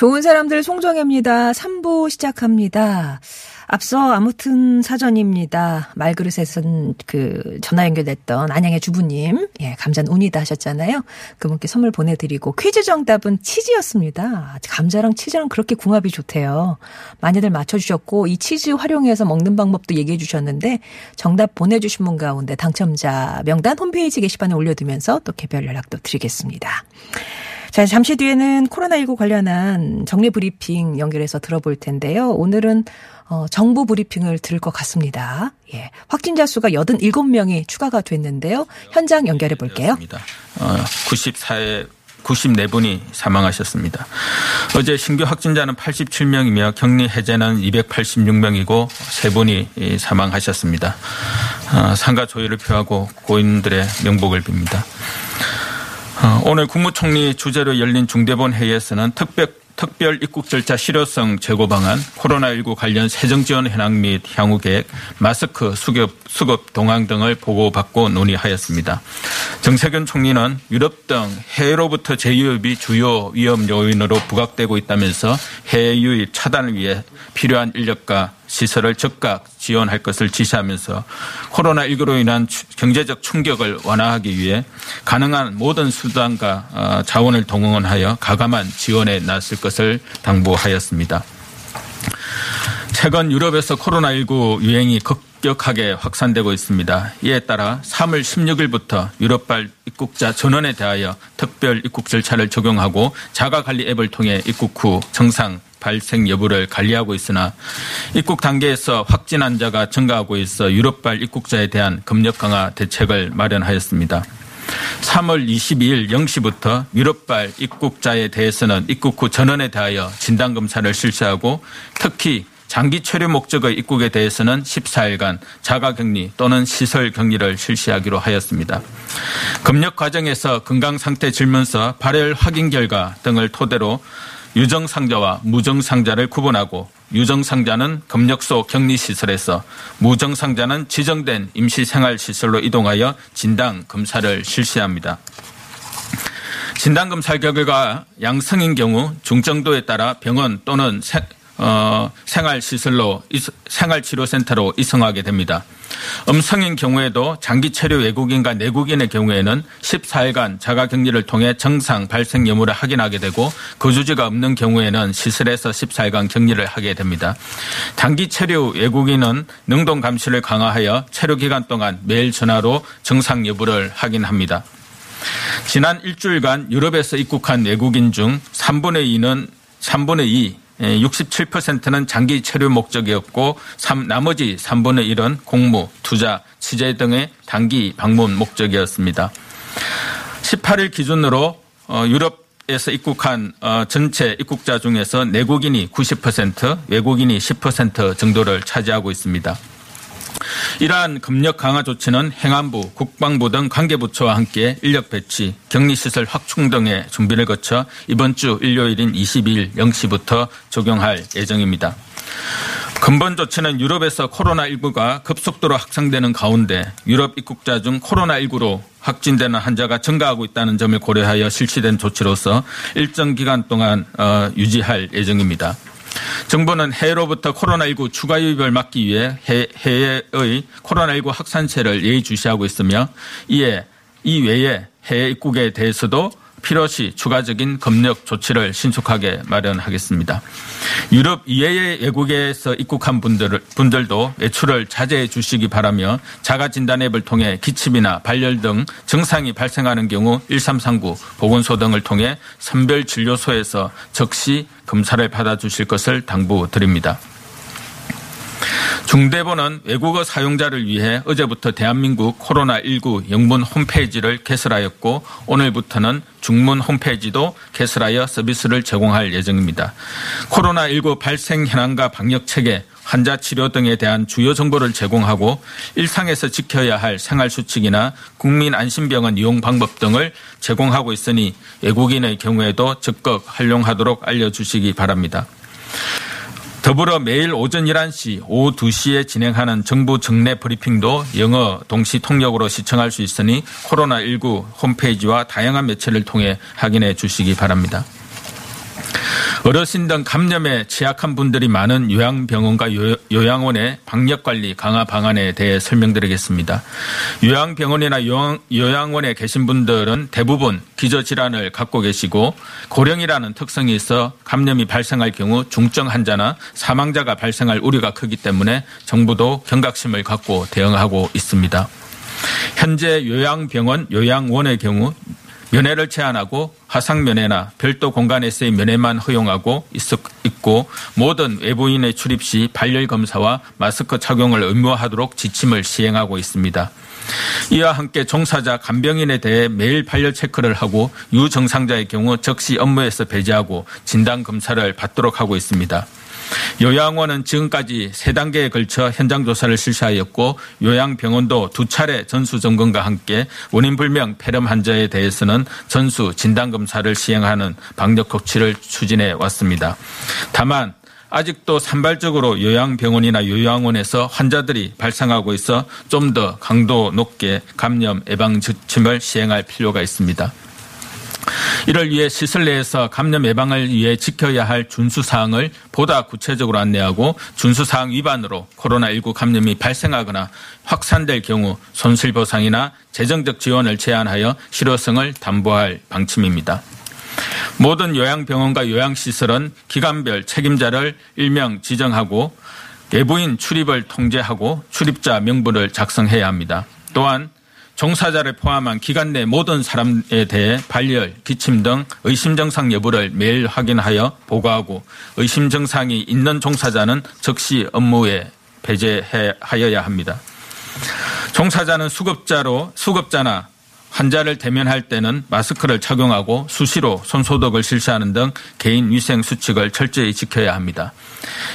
좋은 사람들 송정혜입니다. 3부 시작합니다. 앞서 아무튼 사전입니다. 말그릇에선 그 전화 연결됐던 안양의 주부님, 예, 감자는 운이다 하셨잖아요. 그분께 선물 보내드리고 퀴즈 정답은 치즈였습니다. 감자랑 치즈랑 그렇게 궁합이 좋대요. 많이들 맞춰주셨고 이 치즈 활용해서 먹는 방법도 얘기해 주셨는데 정답 보내주신 분 가운데 당첨자 명단 홈페이지 게시판에 올려두면서 또 개별 연락도 드리겠습니다. 자, 잠시 뒤에는 코로나19 관련한 정례 브리핑 연결해서 들어볼 텐데요. 오늘은 어, 정부 브리핑을 들을 것 같습니다. 예. 확진자 수가 87명이 추가가 됐는데요. 현장 연결해 볼게요. 어, 94에 94분이 사망하셨습니다. 어제 신규 확진자는 87명이며 격리 해제는 286명이고 3분이 사망하셨습니다. 어, 상가 조의를 표하고 고인들의 명복을 빕니다. 어, 오늘 국무총리 주재로 열린 중대본 회의에서는 특별 특별 입국 절차 실효성 제고 방안, 코로나19 관련 세정 지원 현황 및 향후 계획, 마스크 수급, 수급 동항 등을 보고받고 논의하였습니다. 정세균 총리는 유럽 등 해외로부터 재유입이 주요 위험 요인으로 부각되고 있다면서 해외 유입 차단을 위해 필요한 인력과 시설을 즉각 지원할 것을 지시하면서 코로나19로 인한 경제적 충격을 완화하기 위해 가능한 모든 수단과 어, 자원을 동원하여 가감한 지원에 나설 것을 당부하였습니다. 최근 유럽에서 코로나19 유행이 급격하게 확산되고 있습니다. 이에 따라 3월 16일부터 유럽발 입국자 전원에 대하여 특별 입국 절차를 적용하고 자가관리 앱을 통해 입국 후 정상 발생 여부를 관리하고 있으나 입국 단계에서 확진 환자가 증가하고 있어 유럽발 입국자에 대한 검역 강화 대책을 마련하였습니다. 3월 22일 0시부터 유럽발 입국자에 대해서는 입국 후 전원에 대하여 진단검사를 실시하고 특히 장기 체류 목적의 입국에 대해서는 14일간 자가 격리 또는 시설 격리를 실시하기로 하였습니다. 검역 과정에서 건강 상태 질문서, 발열 확인 결과 등을 토대로 유정상자와 무정상자를 구분하고 유정상자는 검역소 격리시설에서 무정상자는 지정된 임시생활시설로 이동하여 진단 검사를 실시합니다. 진단검사 결과 양성인 경우 중정도에 따라 병원 또는 세, 어, 생활시설로 생활치료센터로 이송하게 됩니다. 음성인 경우에도 장기 체류 외국인과 내국인의 경우에는 14일간 자가격리를 통해 정상 발생 여부를 확인하게 되고 거주지가 없는 경우에는 시설에서 14일간 격리를 하게 됩니다. 단기 체류 외국인은 능동 감시를 강화하여 체류 기간 동안 매일 전화로 정상 여부를 확인합니다. 지난 일주일간 유럽에서 입국한 외국인 중 3분의 2는 3분의 2 67%는 장기 체류 목적이었고 나머지 3분의 1은 공무, 투자, 취재 등의 단기 방문 목적이었습니다. 18일 기준으로 어, 유럽에서 입국한 어, 전체 입국자 중에서 내국인이 90%, 외국인이 10% 정도를 차지하고 있습니다. 이러한 검역 강화 조치는 행안부, 국방부 등 관계부처와 함께 인력 배치, 격리시설 확충 등의 준비를 거쳐 이번 주 일요일인 22일 0시부터 적용할 예정입니다. 근본 조치는 유럽에서 코로나19가 급속도로 확산되는 가운데 유럽 입국자 중 코로나19로 확진되는 환자가 증가하고 있다는 점을 고려하여 실시된 조치로서 일정 기간 동안 어, 유지할 예정입니다. 정부는 해외로부터 코로나19 추가 유입을 막기 위해 해외의 코로나19 확산세를 예의주시하고 있으며 이에 이 외에 해외 입국에 대해서도 필요시 추가적인 검역 조치를 신속하게 마련하겠습니다. 유럽 이외의 외국에서 입국한 분들, 분들도 외출을 자제해 주시기 바라며 자가진단 앱을 통해 기침이나 발열 등 증상이 발생하는 경우 1339 보건소 등을 통해 선별진료소에서 즉시 검사를 받아주실 것을 당부드립니다. 중대본은 외국어 사용자를 위해 어제부터 대한민국 코로나19 영문 홈페이지를 개설하였고 오늘부터는 중문 홈페이지도 개설하여 서비스를 제공할 예정입니다. 코로나19 발생 현황과 방역 체계, 환자 치료 등에 대한 주요 정보를 제공하고 일상에서 지켜야 할 생활 수칙이나 국민 안심병원 이용 방법 등을 제공하고 있으니 외국인의 경우에도 적극 활용하도록 알려주시기 바랍니다. 더불어 매일 오전 11시, 오후 2시에 진행하는 정부 정례 브리핑도 영어 동시 통역으로 시청할 수 있으니 코로나19 홈페이지와 다양한 매체를 통해 확인해 주시기 바랍니다. 어르신 등 감염에 취약한 분들이 많은 요양병원과 요양원의 방역관리 강화 방안에 대해 설명드리겠습니다. 요양병원이나 요양, 원에 계신 분들은 대부분 기저질환을 갖고 계시고 고령이라는 특성이 있어 감염이 발생할 경우 중증 환자나 사망자가 발생할 우려가 크기 때문에 정부도 경각심을 갖고 대응하고 있습니다. 현재 요양병원, 요양원의 경우 면회를 제한하고 화상 면회나 별도 공간에서의 면회만 허용하고 있고 모든 외부인의 출입 시 발열 검사와 마스크 착용을 의무화하도록 지침을 시행하고 있습니다. 이와 함께 종사자 간병인에 대해 매일 발열 체크를 하고 유정상자의 경우 적시 업무에서 배제하고 진단 검사를 받도록 하고 있습니다. 요양원은 지금까지 세 단계에 걸쳐 현장 조사를 실시하였고 요양병원도 두 차례 전수 점검과 함께 원인 불명 폐렴 환자에 대해서는 전수 진단 검사를 시행하는 방역 조치를 추진해 왔습니다. 다만 아직도 산발적으로 요양병원이나 요양원에서 환자들이 발생하고 있어 좀 더 강도 높게 감염 예방 지침을 시행할 필요가 있습니다. 이를 위해 시설 내에서 감염 예방을 위해 지켜야 할 준수 사항을 보다 구체적으로 안내하고 준수 사항 위반으로 코로나19 감염이 발생하거나 확산될 경우 손실 보상이나 재정적 지원을 제한하여 실효성을 담보할 방침입니다. 모든 요양병원과 요양시설은 기관별 책임자를 일명 지정하고 외부인 출입을 통제하고 출입자 명부를 작성해야 합니다. 또한 종사자를 포함한 기간 내 모든 사람에 대해 발열, 기침 등 의심 증상 여부를 매일 확인하여 보고하고 의심 증상이 있는 종사자는 즉시 업무에 배제하여야 합니다. 종사자는 수급자로 수급자나 환자를 대면할 때는 마스크를 착용하고 수시로 손소독을 실시하는 등 개인 위생 수칙을 철저히 지켜야 합니다.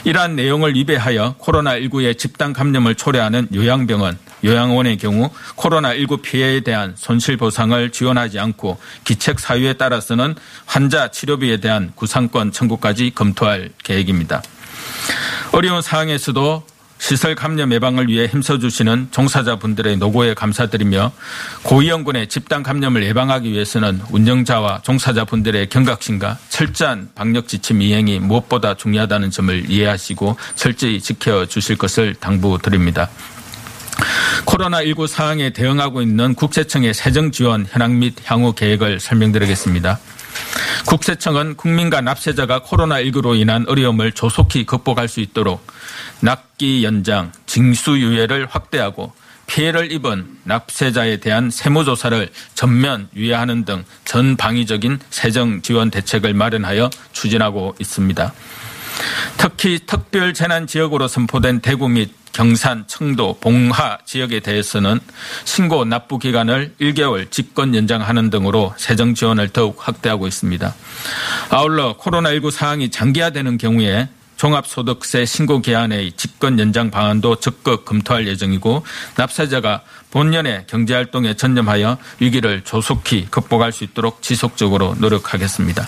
이러한 내용을 위배하여 코로나19의 집단 감염을 초래하는 요양병원, 요양원의 경우 코로나19 피해에 대한 손실 보상을 지원하지 않고 기책 사유에 따라서는 환자 치료비에 대한 구상권 청구까지 검토할 계획입니다. 어려운 상황에서도 시설 감염 예방을 위해 힘써주시는 종사자분들의 노고에 감사드리며 고위험군의 집단 감염을 예방하기 위해서는 운영자와 종사자분들의 경각심과 철저한 방역 지침 이행이 무엇보다 중요하다는 점을 이해하시고 철저히 지켜주실 것을 당부드립니다. 코로나19 상황에 대응하고 있는 국세청의 세정 지원 현황 및 향후 계획을 설명드리겠습니다. 국세청은 국민과 납세자가 코로나19로 인한 어려움을 조속히 극복할 수 있도록 납기 연장, 징수유예를 확대하고 피해를 입은 납세자에 대한 세무조사를 전면 유예하는 등 전방위적인 세정 지원 대책을 마련하여 추진하고 있습니다. 특히 특별 재난 지역으로 선포된 대구 및 경산, 청도, 봉하 지역에 대해서는 신고 납부 기간을 1개월 집권 연장하는 등으로 세정 지원을 더욱 확대하고 있습니다. 아울러 코로나19 상황이 장기화되는 경우에 종합소득세 신고 기한의 집권 연장 방안도 적극 검토할 예정이고 납세자가 본년의 경제활동에 전념하여 위기를 조속히 극복할 수 있도록 지속적으로 노력하겠습니다.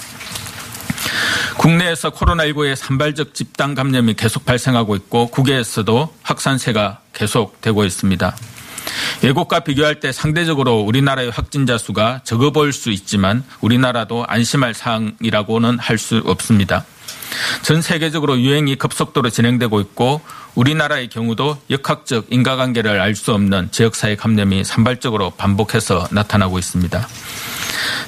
국내에서 코로나19의 산발적 집단 감염이 계속 발생하고 있고 국외에서도 확산세가 계속되고 있습니다. 외국과 비교할 때 상대적으로 우리나라의 확진자 수가 적어 보일 수 있지만 우리나라도 안심할 사항이라고는 할 수 없습니다. 전 세계적으로 유행이 급속도로 진행되고 있고 우리나라의 경우도 역학적 인과관계를 알 수 없는 지역사회 감염이 산발적으로 반복해서 나타나고 있습니다.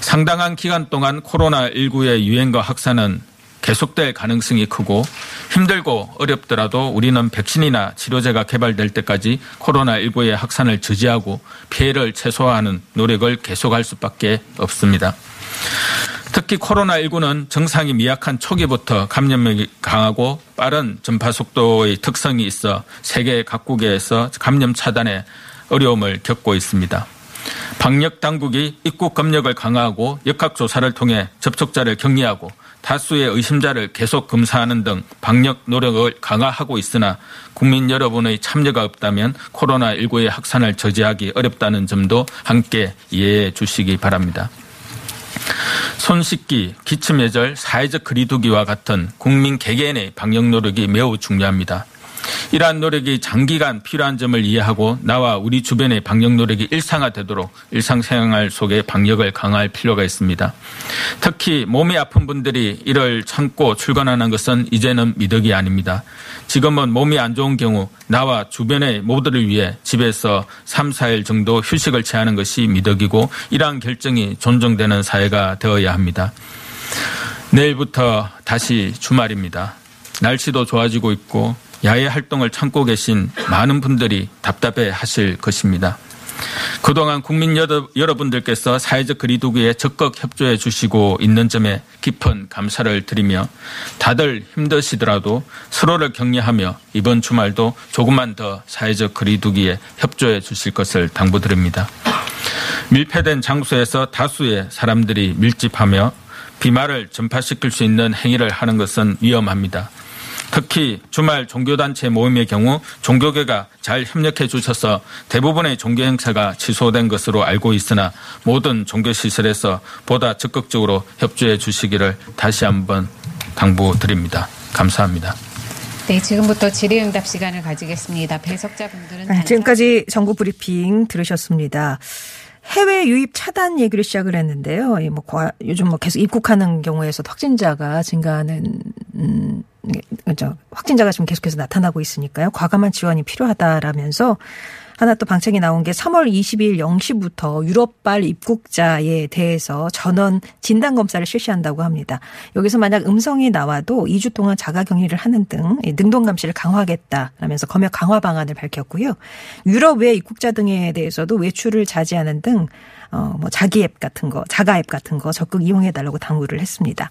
상당한 기간 동안 코로나19의 유행과 확산은 계속될 가능성이 크고 힘들고 어렵더라도 우리는 백신이나 치료제가 개발될 때까지 코로나19의 확산을 저지하고 피해를 최소화하는 노력을 계속할 수밖에 없습니다. 특히 코로나19는 증상이 미약한 초기부터 감염력이 강하고 빠른 전파 속도의 특성이 있어 세계 각국에서 감염 차단에 어려움을 겪고 있습니다. 방역 당국이 입국 검역을 강화하고 역학 조사를 통해 접촉자를 격리하고 다수의 의심자를 계속 검사하는 등 방역 노력을 강화하고 있으나 국민 여러분의 참여가 없다면 코로나19의 확산을 저지하기 어렵다는 점도 함께 이해해 주시기 바랍니다. 손 씻기, 기침 예절, 사회적 거리두기와 같은 국민 개개인의 방역 노력이 매우 중요합니다. 이러한 노력이 장기간 필요한 점을 이해하고 나와 우리 주변의 방역 노력이 일상화되도록 일상생활 속에 방역을 강화할 필요가 있습니다. 특히 몸이 아픈 분들이 이를 참고 출근하는 것은 이제는 미덕이 아닙니다. 지금은 몸이 안 좋은 경우 나와 주변의 모두를 위해 집에서 3, 4일 정도 휴식을 취하는 것이 미덕이고 이러한 결정이 존중되는 사회가 되어야 합니다. 내일부터 다시 주말입니다. 날씨도 좋아지고 있고 야외 활동을 참고 계신 많은 분들이 답답해 하실 것입니다. 그동안 국민 여러분들께서 사회적 거리두기에 적극 협조해 주시고 있는 점에 깊은 감사를 드리며 다들 힘드시더라도 서로를 격려하며 이번 주말도 조금만 더 사회적 거리두기에 협조해 주실 것을 당부드립니다. 밀폐된 장소에서 다수의 사람들이 밀집하며 비말을 전파시킬 수 있는 행위를 하는 것은 위험합니다. 특히 주말 종교단체 모임의 경우 종교계가 잘 협력해 주셔서 대부분의 종교 행사가 취소된 것으로 알고 있으나 모든 종교시설에서 보다 적극적으로 협조해 주시기를 다시 한번 당부드립니다. 감사합니다. 네, 지금부터 질의응답 시간을 가지겠습니다. 배석자분들은 네, 지금까지 정부 브리핑 들으셨습니다. 해외 유입 차단 얘기를 시작을 했는데요. 뭐 요즘 뭐 계속 입국하는 경우에서 확진자가 증가하는 음 그죠. 확진자가 지금 계속해서 나타나고 있으니까요. 과감한 지원이 필요하다라면서 하나 또 방책이 나온 게 3월 20일 0시부터 유럽발 입국자에 대해서 전원 진단 검사를 실시한다고 합니다. 여기서 만약 음성이 나와도 2주 동안 자가 격리를 하는 등 능동 감시를 강화하겠다라면서 검역 강화 방안을 밝혔고요. 유럽 외 입국자 등에 대해서도 외출을 자제하는 등 어, 뭐 자기 앱 같은 거, 자가 앱 같은 거 적극 이용해 달라고 당부를 했습니다.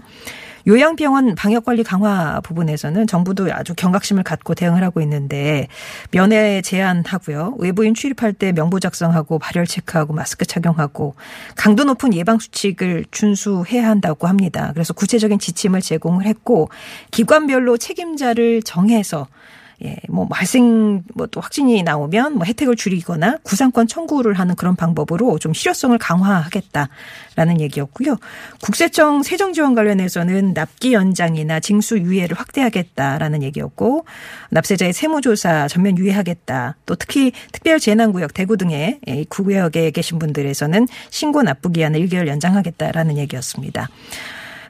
요양병원 방역관리 강화 부분에서는 정부도 아주 경각심을 갖고 대응을 하고 있는데 면회 제한하고요. 외부인 출입할 때 명부 작성하고 발열 체크하고 마스크 착용하고 강도 높은 예방 수칙을 준수해야 한다고 합니다. 그래서 구체적인 지침을 제공을 했고 기관별로 책임자를 정해서 예, 뭐 발생 뭐 또 확진이 나오면 뭐 혜택을 줄이거나 구상권 청구를 하는 그런 방법으로 좀 실효성을 강화하겠다라는 얘기였고요. 국세청 세정 지원 관련해서는 납기 연장이나 징수 유예를 확대하겠다라는 얘기였고 납세자의 세무조사 전면 유예하겠다. 또 특히 특별 재난 구역 대구 등의 구구역에 계신 분들에서는 신고 납부 기한을 1개월 연장하겠다라는 얘기였습니다.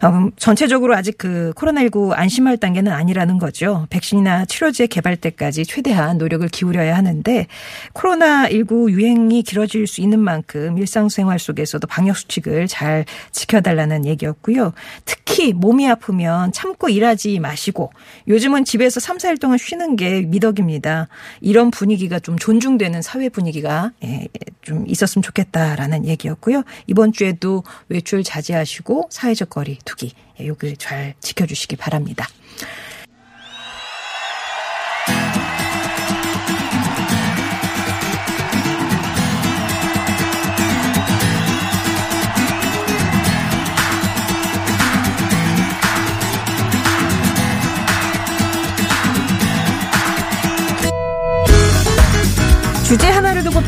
음, 전체적으로 아직 그 코로나19 안심할 단계는 아니라는 거죠. 백신이나 치료제 개발 때까지 최대한 노력을 기울여야 하는데 코로나19 유행이 길어질 수 있는 만큼 일상생활 속에서도 방역 수칙을 잘 지켜달라는 얘기였고요. 특히 몸이 아프면 참고 일하지 마시고 요즘은 집에서 3, 4일 동안 쉬는 게 미덕입니다. 이런 분위기가 좀 존중되는 사회 분위기가 예, 좀 있었으면 좋겠다라는 얘기였고요. 이번 주에도 외출 자제하시고 사회적 거리 두기 요걸 잘 지켜주시기 바랍니다.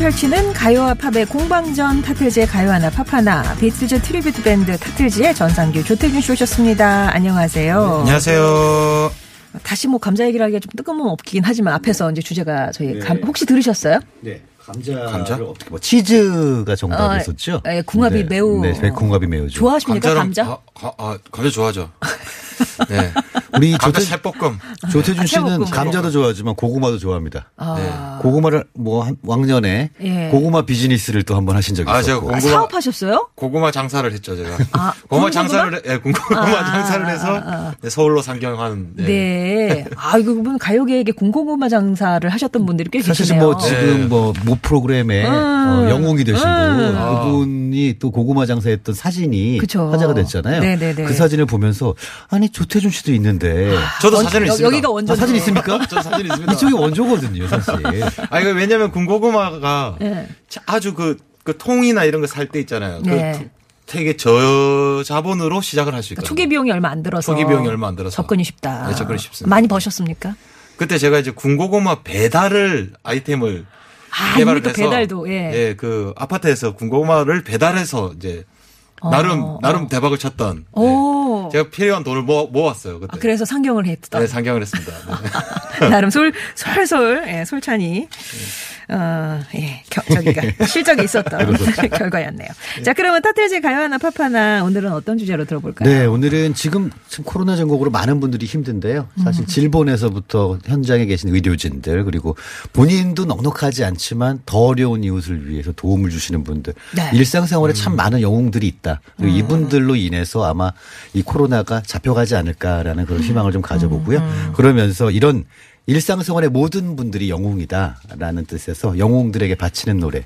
펼치는 가요와 팝의 공방전 타틀즈의 가요 하나 팝 하나 비틀즈 tribute 밴드 타틀즈의 전상규 조태균 씨 오셨습니다. 안녕하세요. 안녕하세요. 다시 뭐 감자 얘기를 하기가 좀 뜬금없긴 하지만 앞에서 이제 주제가 저희 감, 혹시 들으셨어요? 네. 감자를 감자? 어떻게 뭐 치즈가 정답이었었죠? 어, 네, 궁합이 네, 매우 네, 궁합이 매우 좋 좋아하십니까 감자? 아, 아, 감자 좋아하죠. 네. 우리 감자 조태, 채볶음. 조태준 씨는 채볶음을. 감자도 좋아하지만 고구마도 좋아합니다. 아, 고구마를 뭐 한- 왕년에 예. 고구마 비즈니스를 또 한 번 하신 적이 아, 제가 있었고. 고구마 사업하셨어요? 고구마 장사를 했죠, 제가. 아, 고구마 군고구마? 장사를 해- 예, 고구마 아, 장사를 아, 해서 아, 아. 네, 서울로 상경한 예. 네. 아, 이거 보면 가요계에게 공고구마 장사를 하셨던 분들이 꽤 사실 계시네요. 뭐 지금 네. 뭐모 프로그램의 음. 어, 영웅이 되시고 음. 그분이 또 고구마 장사했던 사진이 그쵸. 화제가 됐잖아요. 네네네. 그 사진을 보면서 아니 조태준 씨도 있는데 저도 원- 사진을 여- 있습니다. 여기가 원조. 아, 사진 있습니까? 저 사진 있습니다. 이쪽이 원조거든요, 사실. 아, 이거 왜냐면 군고구마가 네. 자- 아주 그, 그 통이나 이런 거 살 때 있잖아요. 네. 그 투- 되게 저자본으로 시작을 할 수 있거든요. 초기 비용이 얼마 안 들어서 초기 비용이 얼마 안 들어서. 접근이 쉽다. 네, 접근이 쉽습니다. 많이 버셨습니까? 그때 제가 이제 군고구마 배달을 아이템을 아, 개발을 해서 배달도, 예. 그 아파트에서 군고구마를 배달해서 이제 나름 어, 나름 대박을 쳤던 오. 네. 제가 필요한 돈을 모아, 모았어요 그때. 아, 그래서 상경을 했던. 네, 상경을 했습니다. 네. 나름 솔, 솔솔, 예, 솔찬이, 어, 예, 겨, 저기가, 실적이 있었던 결과였네요. 자, 그러면 타틀즈 가요 하나 팝하나 오늘은 어떤 주제로 들어볼까요? 네, 오늘은 지금 지금 코로나 전국으로 많은 분들이 힘든데요. 사실 질본에서부터 현장에 계신 의료진들 그리고 본인도 넉넉하지 않지만 더 어려운 이웃을 위해서 도움을 주시는 분들 네. 일상생활에 참 많은 영웅들이 있다. 그리고 이분들로 인해서 아마 이 코로나가 잡혀가지 않을까라는 그런 희망을 좀 가져보고요. 그러면서 이런 일상생활의 모든 분들이 영웅이다라는 뜻에서 영웅들에게 바치는 노래를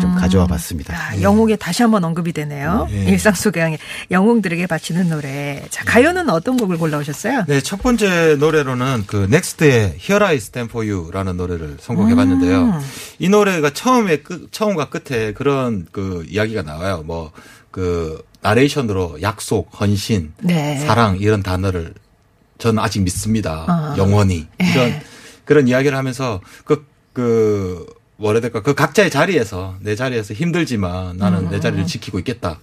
좀 가져와 봤습니다. 아, 영웅에 다시 한번 언급이 되네요. 일상 속의 영웅들에게 바치는 노래. 자, 가요는 어떤 곡을 골라오셨어요? 네, 첫 번째 노래로는 그 넥스트의 Here I Stand For You라는 노래를 선곡해 봤는데요. 음. 이 노래가 처음에 끝, 처음과 끝에 그런 그 이야기가 나와요. 뭐 그 나레이션으로 약속, 헌신, 네. 사랑 이런 단어를 저는 아직 믿습니다. 아. 영원히 예. 이런 그런 이야기를 하면서 그 그 뭐라 해야 될까 그 각자의 자리에서 내 자리에서 힘들지만 나는 음. 내 자리를 지키고 있겠다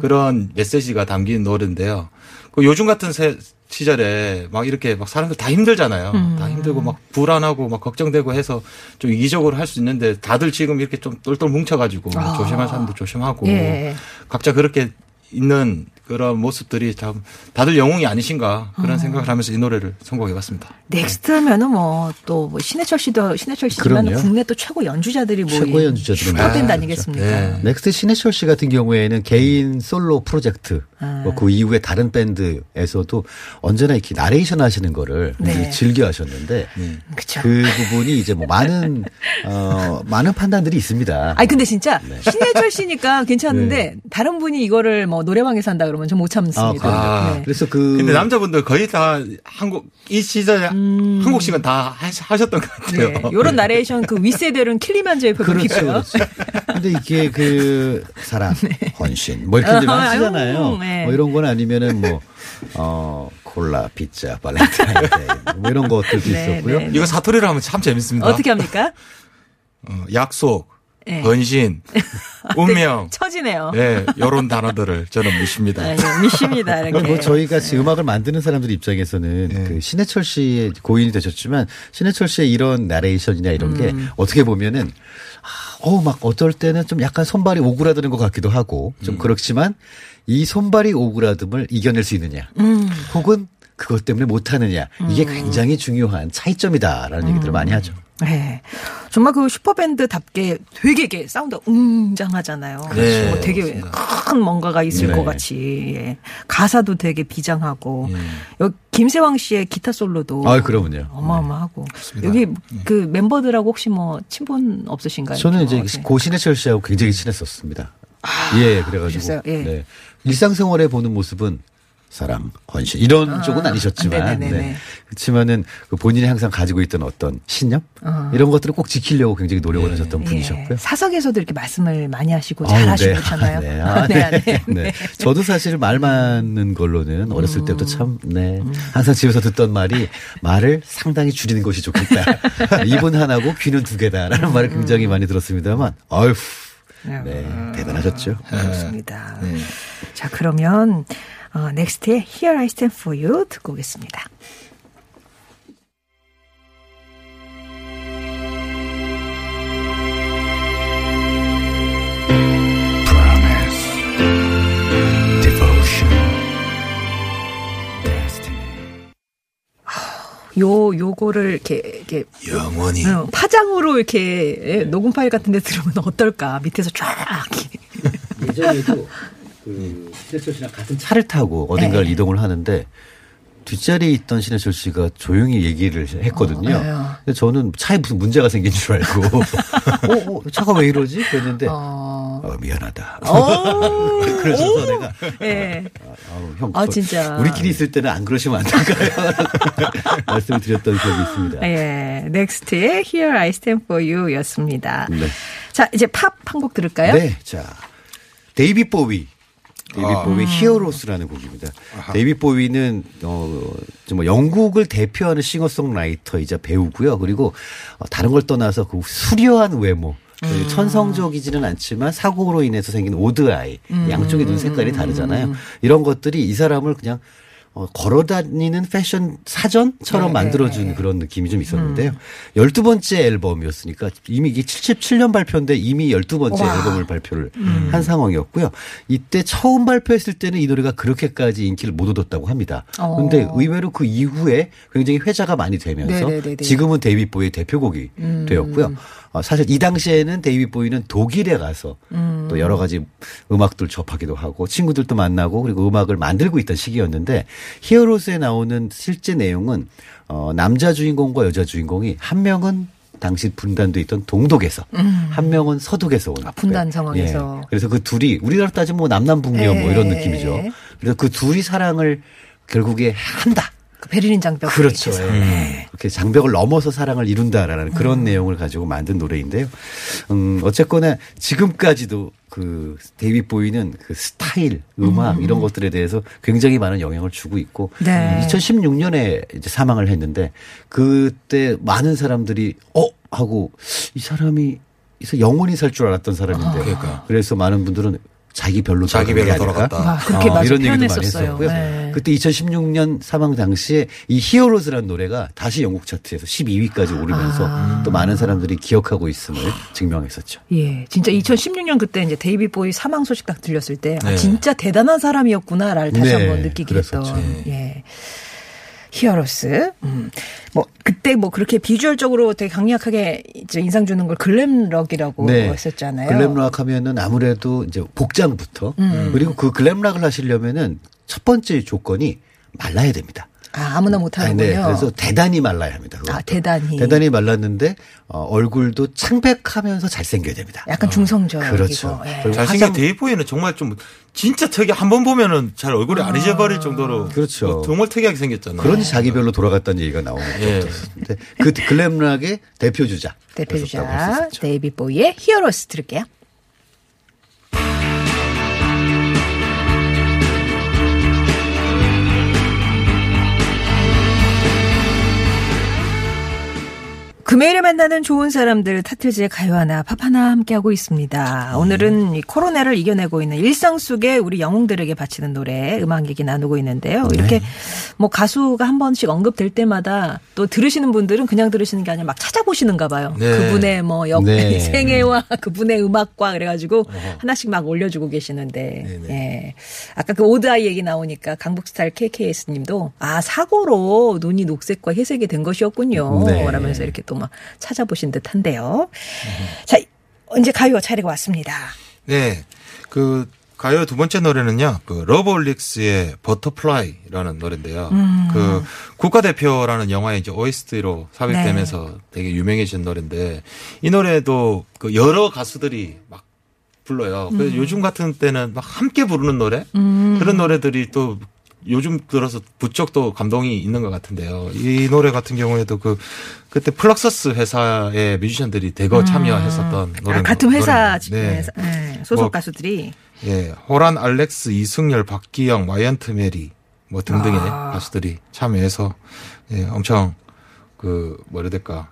그런 메시지가 담긴 노래인데요. 그 요즘 같은 세- 시절에 막 이렇게 막 사람들 다 힘들잖아요. 음. 다 힘들고 막 불안하고 막 걱정되고 해서 좀 이기적으로 할 수 있는데 다들 지금 이렇게 좀 똘똘 뭉쳐가지고 조심할 사람도 조심하고 아. 예. 각자 그렇게 있는 그런 모습들이 참 다들 영웅이 아니신가 음. 그런 생각을 하면서 이 노래를 선곡해봤습니다. 넥스트 하면은 뭐또 뭐 신해철 씨도 신해철 씨지만. 국내 또 최고 연주자들이 뭐 최고의 연주자들은 슈퍼밴드 많죠. 아니겠습니까? 네. 넥스트 신해철 씨 같은 경우에는 개인 솔로 프로젝트 아. 뭐그 이후에 다른 밴드에서도 언제나 이렇게 나레이션 하시는 거를 네. 즐겨 하셨는데 그쵸. 그 부분이 이제 뭐 많은 어 많은 판단들이 있습니다. 아니 근데 진짜 네. 신해철 씨니까 괜찮은데 다른 분이 이거를 뭐 노래방에서 한다 그러면 좀 못 참습니다. 아, 그럼요. 아. 네. 그래서 그 근데 남자분들 거의 다 한국 이 시절에 한 곡씩은 다 하- 하셨던 것 같아요. 음. 네. 요런 나레이션 그 윗세대는 킬리만자로의 그렇죠, 표범이고요. 그렇죠. 근데 이게 그 사랑, 헌신 뭐 이렇게 이제 아, 하시잖아요. 아유, 네. 뭐 이런 건 아니면은 뭐 어, 콜라, 피자, 발렌타인데이 뭐 이런 것들도 네, 있었고요. 네. 이거 사투리로 하면 참 재밌습니다. 어떻게 합니까? 어, 약속, 네. 헌신, 운명, 처지네요. 네, 요런 단어들을 저는 미십니다. 아, 예, 미십니다. 이렇게. 뭐 저희가 지금 음악을 만드는 사람들 입장에서는 네. 그 신해철 씨의 고인이 되셨지만 신해철 씨의 이런 나레이션이나 이런 게 음. 어떻게 보면은 아, 어, 막 어떨 때는 좀 약간 손발이 오그라드는 것 같기도 하고 좀 음. 그렇지만 이 손발이 오그라듦을 이겨낼 수 있느냐 음. 혹은 그것 때문에 못하느냐 이게 굉장히 중요한 차이점이다라는 얘기들을 많이 하죠. 네. 정말 그 슈퍼밴드답게 되게 이게 사운드 웅장하잖아요. 네, 뭐 되게 맞습니다. 큰 뭔가가 있을 네. 것 같이. 예. 가사도 되게 비장하고. 예. 여기 김세왕 씨의 기타 솔로도. 아, 그러면요. 어마어마하고. 맞습니다. 여기 그 멤버들하고 혹시 뭐 친분 없으신가요? 저는 이제 어, 네. 고 신해철 씨하고 굉장히 친했었습니다. 예, 그래가지고? 예. 네. 일상생활에 보는 모습은 사랑, 헌신 이런 아, 쪽은 아니셨지만, 네네네네. 네. 그렇지만은 그 본인이 항상 가지고 있던 어떤 신념 어. 이런 것들을 꼭 지키려고 굉장히 노력을 하셨던 예. 분이셨고요. 사석에서도 이렇게 말씀을 많이 하시고 잘하시고 네. 네. 아, 네, 네. 네. 네. 저도 사실 말 많은 걸로는 어렸을 때부터 참, 네. 음. 항상 집에서 듣던 말이 말을 상당히 줄이는 것이 좋겠다. 입은 하나고 귀는 두 개다라는 말을 음. 굉장히 많이 들었습니다만, 아휴. 네. 대단하셨죠. 그렇습니다. 네. 자, 그러면 어, 넥스트의 Here I Stand For You 듣고 오겠습니다. 요 요거를 이렇게 이렇게 영원히. 응, 파장으로 이렇게 예, 녹음 파일 같은 데 들으면 어떨까? 밑에서 쫙. 예전에도 그 신해철 씨랑 같은 차를 타고 어딘가를 네. 이동을 하는데 뒷자리에 있던 신해철 씨가 조용히 얘기를 했거든요. 어, 네. 근데 저는 차에 무슨 문제가 생긴 줄 알고 어, 어, 차가 왜 이러지? 그랬는데 어. 어, 미안하다. 어. 그래서 내가 예. 아우, 형, 아, 저- 진짜. 우리끼리 있을 때는 안 그러시면 안 될까요? 말씀을 드렸던 기억이 있습니다. 예. 넥스트의 Here I Stand For You 였습니다. 네. 자, 이제 팝 한 곡 들을까요? 네, 자 데이비드 보위. 데이비드 아. 보위 Heroes라는 곡입니다. 데이비드 보위는 어, 정말 영국을 대표하는 싱어송라이터이자 배우고요. 그리고 어, 다른 걸 떠나서 그 수려한 외모. 그 천성적이지는 않지만 사고로 인해서 생긴 odd eye 양쪽의 눈 색깔이 다르잖아요. 이런 것들이 이 사람을 그냥 어, 걸어 다니는 패션 사전처럼 만들어준 그런 느낌이 좀 있었는데요. 열두 번째 앨범이었으니까 이미 이게 77년 발표인데 이미 열두 번째 앨범을 발표를 한 상황이었고요. 이때 처음 발표했을 때는 이 노래가 그렇게까지 인기를 못 얻었다고 합니다. 어. 그런데 의외로 그 이후에 굉장히 회자가 많이 되면서 네네네네. 지금은 데이비드 보위의 대표곡이 되었고요. 어, 사실 이 당시에는 데이비드 보위는 독일에 가서 또 여러 가지 음악들 접하기도 하고 친구들도 만나고 그리고 음악을 만들고 있던 시기였는데 Heroes에 나오는 실제 내용은 어, 남자 주인공과 여자 주인공이 한 명은 당시 분단돼 있던 동독에서 한 명은 서독에서 온 아, 분단 네. 상황에서. 예. 그래서 그 둘이 우리나라 따지면 뭐 남남북녀 뭐 이런 예. 느낌이죠. 그래서 그 둘이 사랑을 결국에 한다. 그 베를린 장벽. 그렇죠. 예. 이렇게 장벽을 넘어서 사랑을 이룬다라는 그런 음. 내용을 가지고 만든 노래인데요. 음, 어쨌거나 지금까지도 그 데이비드 보위는 그 스타일, 음악 이런 것들에 대해서 굉장히 많은 영향을 주고 있고 네. 2016년에 이제 사망을 했는데 그때 많은 사람들이 어 하고 이 사람이 그래서 영원히 살 줄 알았던 사람인데 그러니까. 그래서 많은 분들은 자기 별로 자기 별로? 돌아갔다. 아, 그렇게 맞아 이런 얘기도 많이. 했었고요. 네. 그때 2016년 사망 당시에 이 히어로즈라는 노래가 다시 영국 차트에서 12위까지 오르면서 아. 또 많은 사람들이 기억하고 있음을 증명했었죠. 예, 진짜 2016년 그때 이제 데이비 보이 사망 소식 딱 들렸을 때, 아, 네. 진짜 대단한 사람이었구나를 다시 네, 한번 느끼게 그랬었죠. 했던, 예. Heroes. 음. 뭐, 그때 뭐 그렇게 비주얼적으로 되게 강력하게 이제 인상 주는 걸 했었잖아요. 네. glam rock 하면은 아무래도 이제 복장부터 음. 그리고 그 glam rock을 하시려면은 첫 번째 조건이 말라야 됩니다. 아, 아무나 못하는군요. 네, 그래서 대단히 말라야 합니다. 그것도. 아, 대단히. 대단히 말랐는데 어, 얼굴도 창백하면서 잘생겨야 됩니다. 약간 중성적이고. 그렇죠. 예. 잘생긴 데이비드 보위는 정말 좀 진짜 특이 한번 보면은 잘 얼굴이 안 잊어버릴 정도로 그렇죠. 뭐 정말 특이하게 생겼잖아요. 그런지 자기별로 돌아갔다는 얘기가 나오는 예. 것같은데 그 glam rock의 대표 주자 대표 주자 데이비드 보위의 Heroes 들을게요. 금요일에 만나는 좋은 사람들 타틀즈의 가요 하나 팝 하나 함께하고 있습니다. 오늘은 이 코로나를 이겨내고 있는 일상 속에 우리 영웅들에게 바치는 노래 음악 얘기 나누고 있는데요. 이렇게 뭐 가수가 한 번씩 언급될 때마다 또 들으시는 분들은 그냥 들으시는 게 아니라 막 찾아보시는가 봐요. 네. 그분의 뭐 역, 네. 생애와 그분의 음악과 그래가지고 하나씩 막 올려주고 계시는데 예. 아까 그 오드아이 얘기 나오니까 강북스타일 KKS님도 아 사고로 눈이 녹색과 회색이 된 것이었군요. 네. 라면서 이렇게 또막 찾아보신 듯한데요. 자 이제 가요 차례가 왔습니다. 네. 그 가요 두 번째 노래는요. 그 러브홀릭스의 Butterfly라는 노래인데요. 음. 그 국가대표라는 영화에 이제 OST로 삽입되면서 되게 유명해진 노래인데 이 노래도 그 여러 가수들이 막 불러요. 그래서 음. 요즘 같은 때는 막 함께 부르는 노래 그런 노래들이 또 요즘 들어서 부쩍 또 감동이 있는 것 같은데요. 이 노래 같은 경우에도 그 그때 플럭서스 회사의 뮤지션들이 대거 참여했었던 노래 아, 같은 회사. 네. 네. 네, 소속 뭐 가수들이 예, 호란 알렉스, 이승열, 박기영, My Aunt Mary 뭐 등등의 아. 가수들이 참여해서 예, 엄청 그 뭐라 해야 될까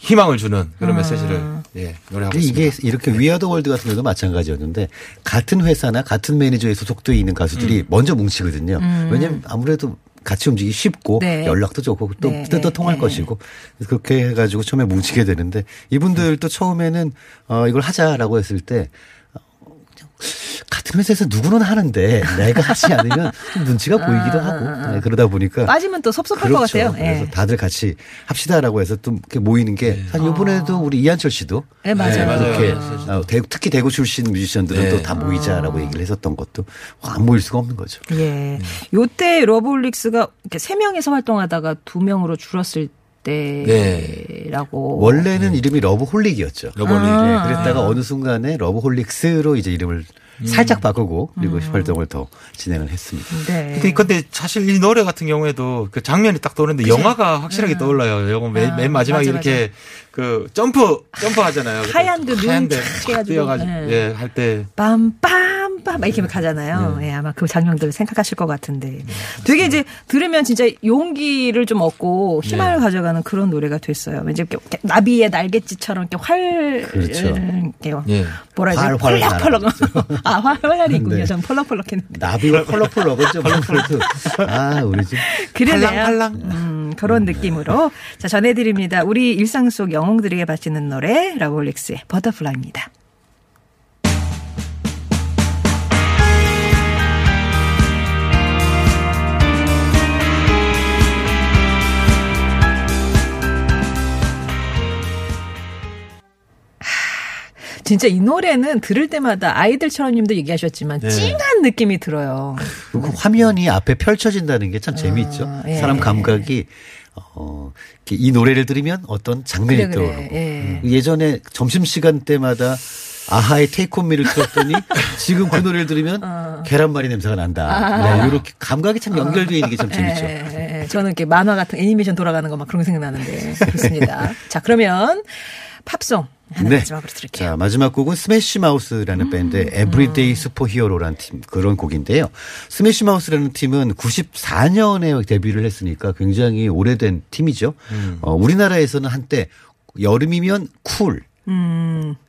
희망을 주는 그런 메시지를 예, 노래하고 근데 이게 있습니다. 이렇게 We Are the World 같은 경우도 마찬가지였는데 같은 회사나 같은 매니저에 소속돼 있는 음. 가수들이 먼저 뭉치거든요. 왜냐면 아무래도 같이 움직이기 쉽고 네. 연락도 좋고 또 네, 뜻도 네, 통할 네. 것이고 그렇게 해가지고 처음에 뭉치게 되는데 이분들도 처음에는 어 이걸 하자라고 했을 때 같은 회사에서 누구는 하는데 내가 하지 않으면 좀 눈치가 보이기도 하고 네, 그러다 보니까 빠지면 또 섭섭할 것 그렇죠. 같아요. 그래서 예. 다들 같이 합시다라고 해서 좀 이렇게 모이는 게 사실 이번에도 우리 이한철 씨도 네, 맞아요. 네, 맞아요. 이렇게 이한철 어, 대- 특히 대구 출신 뮤지션들은 네. 또다 모이자라고 얘기를 했었던 것도 안 모일 수가 없는 거죠. 예. 요때 러브홀릭스가 이렇게 세 명에서 활동하다가 두 명으로 줄었을 때 라고. 원래는 이름이 러브홀릭이었죠. 러브홀릭. 네, 그랬다가 어느 순간에 러브홀릭스로 이제 이름을 살짝 바꾸고 그리고 활동을 더 진행을 했습니다. 네. 근데, 근데 사실 이 노래 같은 경우에도 그 장면이 딱 떠오르는데 영화가 확실하게 떠올라요. 영화 맨, 아, 맨 마지막에 맞아, 이렇게 그 점프 점프 하잖아요. 하얀 그눈 하얀데 탁 해가지고. 뛰어가지고 네. 예, 할 때. 빰빰 빰막 이렇게 가잖아요. 예, 아마 그 장면들을 생각하실 것 같은데. 되게 이제 들으면 진짜 용기를 좀 얻고 희망을 네. 가져가는 그런 노래가 됐어요. 왠지 이렇게 나비의 날갯짓처럼 이렇게 활, 그렇죠. 이렇게 예. 뭐라 해야 되지? 펄럭펄럭. 아, 활, 활활이군요. 네. 전 펄럭펄럭했는데. 나비가 펄럭펄럭은 좀 아 우리 좀 그러네요. 팔랑팔랑. 음, 그런 느낌으로. 자, 전해드립니다. 우리 일상 속 영웅들에게 바치는 노래, 러브홀릭스의 Butterfly입니다. 진짜 이 노래는 들을 때마다 아이들처럼 님도 얘기하셨지만 네. 찡한 느낌이 들어요. 그리고 화면이 앞에 펼쳐진다는 게참 재미있죠. 예. 사람 감각이 어, 이 노래를 들으면 어떤 장면이 그래, 그래. 떠오르고 예. 예전에 점심 시간 때마다 아하의 테이크 온미를 틀었더니 지금 그 노래를 들으면 어. 계란말이 냄새가 난다. 네, 이렇게 감각이 참 연결되어 있는 게 참 재밌죠. 예, 예, 예. 저는 이렇게 만화 같은 애니메이션 돌아가는 거 막 그런 거 생각 나는데 그렇습니다. 자 그러면 팝송 하나 네. 마지막으로 들을게요. 자, 마지막 곡은 Smash Mouth라는 음. 밴드의 Everyday Superhero라는 팀, 그런 곡인데요. Smash Mouth라는 팀은 94년에 데뷔를 했으니까 굉장히 오래된 팀이죠. 음. 어, 우리나라에서는 한때 여름이면 쿨.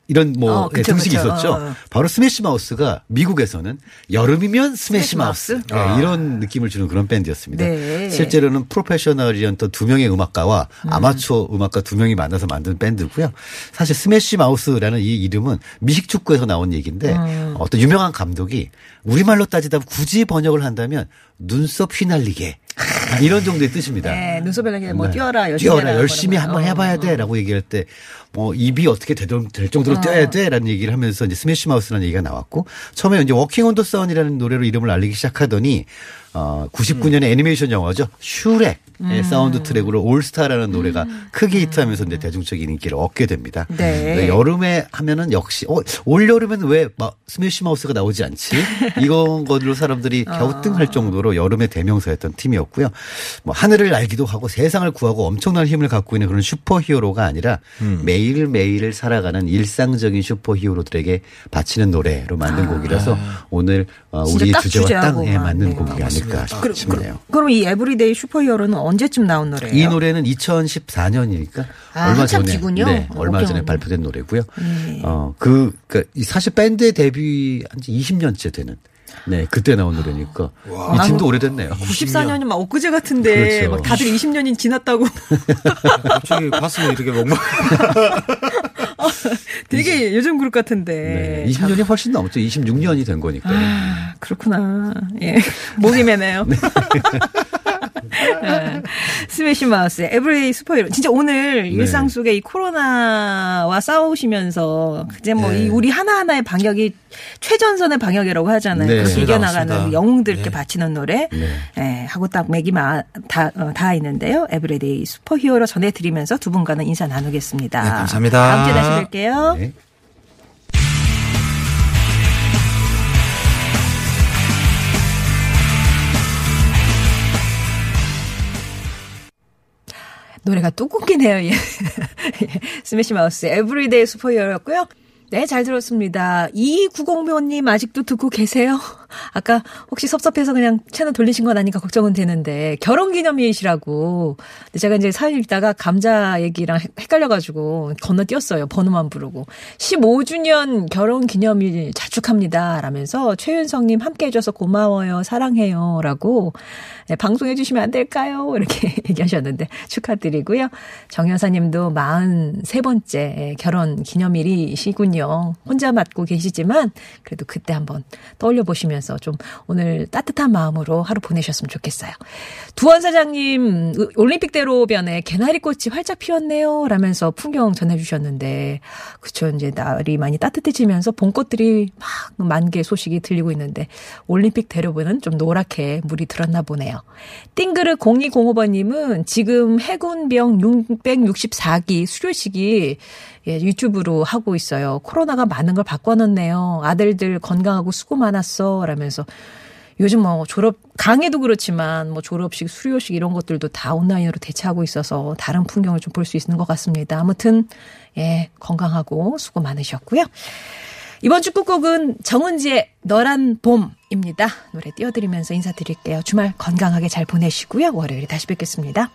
이런 뭐 어, 그쵸, 등식이 그쵸. 있었죠. 어. 바로 Smash Mouth가 미국에서는 여름이면 Smash Smash Mouth, Mouth? 네, 이런 느낌을 주는 그런 밴드였습니다. 네. 실제로는 프로페셔널이었던 두 명의 음악가와 음. 아마추어 음악가 두 명이 만나서 만든 밴드고요. 사실 Smash Mouth라는 이 이름은 미식 축구에서 나온 얘기인데 음. 어떤 유명한 감독이 우리말로 따지다 굳이 번역을 한다면 눈썹 휘날리게 이런 정도의 뜻입니다. 네, 그냥 뭐 네. 뛰어라, 열심히 뛰어라, 열심히 뭐 한번. 해봐야 어, 돼라고 얘기할 때 뭐 입이 어떻게 되도, 될 정도로 뛰어야 돼라는 얘기를 하면서 이제 Smash Mouth라는 얘기가 나왔고 처음에 이제 Walkin' on the Sun이라는 노래로 이름을 알리기 시작하더니 어 99년에 애니메이션 영화죠 슈렉의 음. 사운드 트랙으로 All Star라는 노래가 크게 히트하면서 이제 대중적인 인기를 얻게 됩니다. 네. 여름에 하면은 역시 어, 올 여름에는 왜 마, 스매시 마우스가 나오지 않지? 이건 것으로 사람들이 어. 갸우뚱할 정도로 여름의 대명사였던 팀이었고요. 뭐 하늘을 날기도 하고 세상을 구하고 엄청난 힘을 갖고 있는 그런 슈퍼히어로가 아니라 매일 매일을 살아가는 일상적인 슈퍼히어로들에게 바치는 노래로 만든 곡이라서 오늘 어, 우리 딱 주제와 주제하고 땅에 막, 맞는 네. 곡이 아닐까 그럼, 싶네요. 그럼 이 Everyday Superhero는 언제쯤 나온 노래예요? 이 노래는 2014년이니까 아, 얼마 한참 전에 뒤군요. 네, 얼마 오케이, 전에. 발표된 노래고요. 네. 어, 그, 그, 이 사실 밴드의 데뷔한 지 20년째 되는 네, 그때 나온 노래니까 이 팀도 오래됐네요. 94년이 막 엊그제 같은데 그렇죠. 막 다들 20년이 지났다고 갑자기 가슴이 이렇게 멍멍. 되게 요즘 그룹 같은데. 네, 20년이 훨씬 넘었죠. 26년이 된 거니까. 아, 그렇구나. 예. 목이 메네요. 네. Smash Mouth의 Everyday Superhero. 진짜 오늘 일상 속에 이 코로나와 싸우시면서 이제 뭐이 네. 우리 하나하나의 방역이 최전선의 방역이라고 하잖아요. 네. 맞습니다. 이겨나가는. 영웅들께 네. 바치는 노래. 네. 예, 하고 딱 맥이 마, 다, 어, 다 있는데요. Everyday Superhero 전해드리면서 두 분과는 인사 나누겠습니다. 네, 감사합니다. 다음 주에 다시 뵐게요. 노래가 또 끊기네요. 예. Smash Mouth Everyday Superhero였고요. 네, 잘 들었습니다. 2990님 아직도 듣고 계세요? 아까 혹시 섭섭해서 그냥 채널 돌리신 건 아닌가 걱정은 되는데 결혼 기념일이시라고. 제가 이제 사연 읽다가 감자 얘기랑 헷- 헷갈려가지고 건너뛰었어요. 번호만 부르고. 15주년 결혼 기념일 자축합니다. 라면서 최윤성님 함께 해줘서 고마워요. 사랑해요. 라고 네, 방송해 주시면 안 될까요? 이렇게 얘기하셨는데 축하드리고요. 정 여사님도 43번째 결혼 기념일이시군요. 혼자 맞고 계시지만 그래도 그때 한번 떠올려 보시면 서 좀 오늘 따뜻한 마음으로 하루 보내셨으면 좋겠어요. 두원 사장님 으, 올림픽대로 변에 개나리꽃이 활짝 피었네요. 라면서 풍경 전해주셨는데 그쵸 이제 날이 많이 따뜻해지면서 봄꽃들이 막 만개 소식이 들리고 있는데 올림픽 대로변은 좀 노랗게 물이 들었나 보네요. 띵그르 0205번님은 지금 해군병 664기 수료식이 예, 유튜브로 하고 있어요. 코로나가 많은 걸 바꿔놨네요. 아들들 건강하고 수고 많았어. 라면서 요즘 뭐 졸업 강의도 그렇지만 뭐 졸업식, 수료식 이런 것들도 다 온라인으로 대체하고 있어서 다른 풍경을 좀 볼 수 있는 것 같습니다. 아무튼 예 건강하고 수고 많으셨고요. 이번 주 끝곡은 정은지의 너란 봄입니다. 노래 띄워드리면서 인사드릴게요. 주말 건강하게 잘 보내시고요. 월요일에 다시 뵙겠습니다.